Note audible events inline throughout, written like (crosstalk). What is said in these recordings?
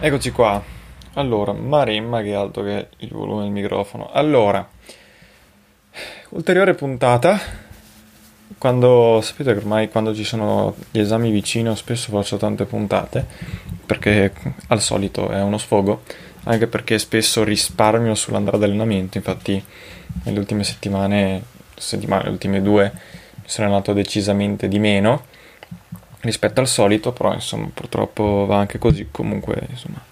Eccoci qua. Allora, Maremma che alto che il volume del microfono. Allora, ulteriore puntata. Quando sapete che ormai quando ci sono gli esami vicino spesso faccio tante puntate perché al solito è uno sfogo, anche perché spesso risparmio sull'andare ad allenamento. Infatti, nelle ultime settimane, settimane, le ultime due, sono allenato decisamente di meno rispetto al solito, però insomma purtroppo va anche così, comunque insomma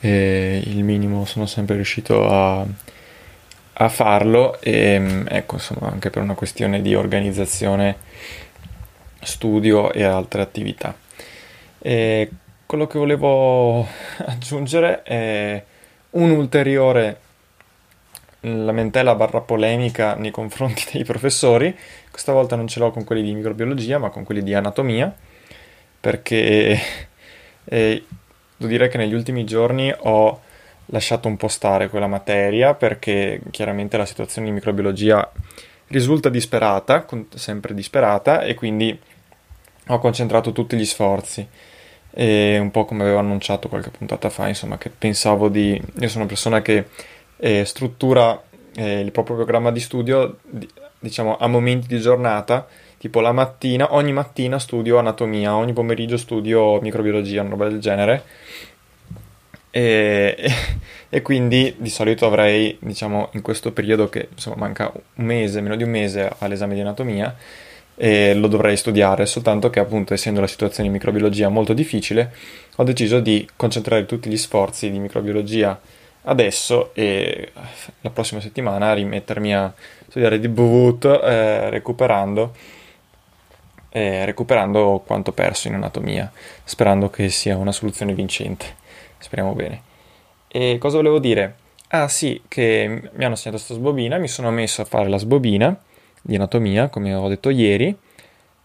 eh, il minimo sono sempre riuscito a, a farlo e mm, ecco insomma anche per una questione di organizzazione, studio e altre attività. E quello che volevo (laughs) aggiungere è un ulteriore lamentela barra polemica nei confronti (laughs) dei professori. Questa volta non ce l'ho con quelli di microbiologia, ma con quelli di anatomia, perché eh, devo dire che negli ultimi giorni ho lasciato un po' stare quella materia, perché chiaramente la situazione in microbiologia risulta disperata, sempre disperata, e quindi ho concentrato tutti gli sforzi. E un po' come avevo annunciato qualche puntata fa, insomma, che pensavo di... Io sono una persona che eh, struttura eh, il proprio programma di studio di, diciamo a momenti di giornata tipo la mattina ogni mattina studio anatomia ogni pomeriggio studio microbiologia una roba del genere. E, e, e quindi di solito avrei diciamo in questo periodo che insomma manca un mese meno di un mese all'esame di anatomia e lo dovrei studiare, soltanto che appunto essendo la situazione in microbiologia molto difficile, ho deciso di concentrare tutti gli sforzi di microbiologia adesso e la prossima settimana rimettermi a studiare di Boot eh, recuperando, eh, recuperando quanto perso in anatomia, sperando che sia una soluzione vincente. Speriamo bene. E cosa volevo dire? Ah sì, che mi hanno assegnato questa sbobina, mi sono messo a fare la sbobina di anatomia, come ho detto ieri.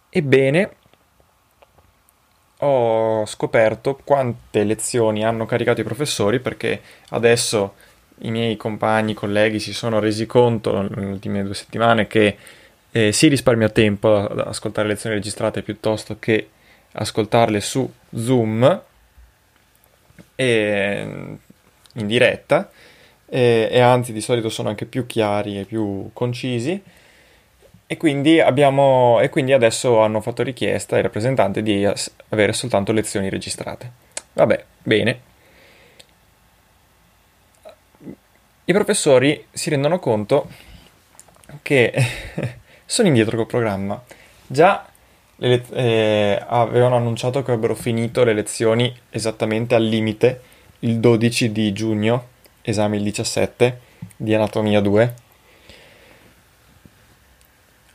Ebbene, ho scoperto quante lezioni hanno caricato i professori perché adesso i miei compagni, colleghi si sono resi conto nelle ultime due settimane che eh, si risparmia tempo ad ascoltare lezioni registrate piuttosto che ascoltarle su Zoom e in diretta e, e anzi di solito sono anche più chiari e più concisi e quindi, abbiamo, e quindi adesso hanno fatto richiesta ai rappresentanti di avere soltanto lezioni registrate. Vabbè, bene. I professori si rendono conto che (laughs) sono indietro col programma. Già le, eh, avevano annunciato che avrebbero finito le lezioni esattamente al limite il 12 di giugno, esame il 17 di anatomia 2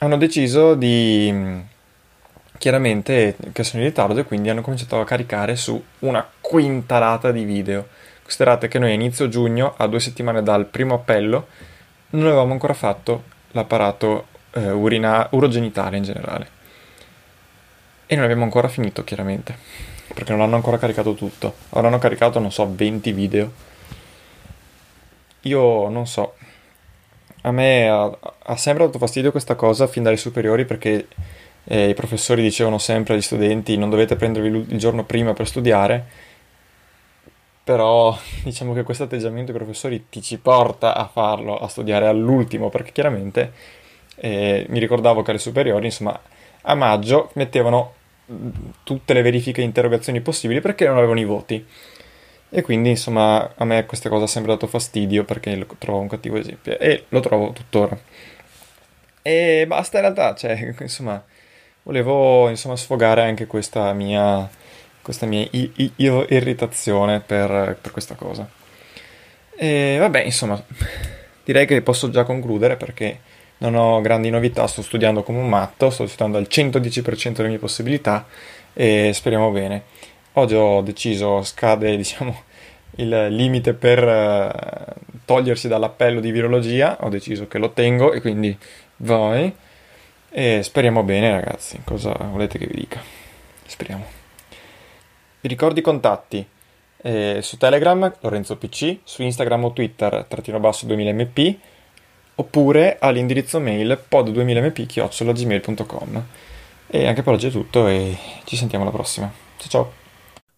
hanno deciso di chiaramente che sono in ritardo e quindi hanno cominciato a caricare su una quintalata di video. Considerate che noi a inizio giugno, a due settimane dal primo appello, non avevamo ancora fatto l'apparato eh, urina- urogenitale in generale. E non abbiamo ancora finito, chiaramente, perché non hanno ancora caricato tutto. Avranno caricato, non so, 20 video. io non so, a me ha, ha sempre dato fastidio questa cosa fin dalle superiori perché eh, i professori dicevano sempre agli studenti non dovete prendervi il giorno prima per studiare, però (laughs) diciamo che questo atteggiamento dei professori ti ci porta a farlo, a studiare all'ultimo, perché chiaramente eh, mi ricordavo che alle superiori, insomma, a maggio mettevano tutte le verifiche e interrogazioni possibili perché non avevano i voti. E quindi, insomma, a me questa cosa ha sempre dato fastidio perché lo trovo un cattivo esempio e lo trovo tuttora. E basta in realtà, cioè, (laughs) insomma, volevo insomma, sfogare anche questa mia, questa mia i- i- irritazione per, per questa cosa. E vabbè, insomma, (laughs) direi che posso già concludere perché non ho grandi novità, sto studiando come un matto, sto studiando al 110% delle mie possibilità e speriamo bene. Oggi ho deciso, scade (laughs) diciamo il limite per uh, togliersi dall'appello di virologia, ho deciso che lo tengo e quindi vai e speriamo bene ragazzi, cosa volete che vi dica? Speriamo. Vi ricordo i contatti. Eh, su Telegram Lorenzo PC, su Instagram o Twitter trattino basso 2000mp oppure all'indirizzo mail pod2000mp.gmail.com e anche per oggi è tutto e ci sentiamo alla prossima. Ciao ciao!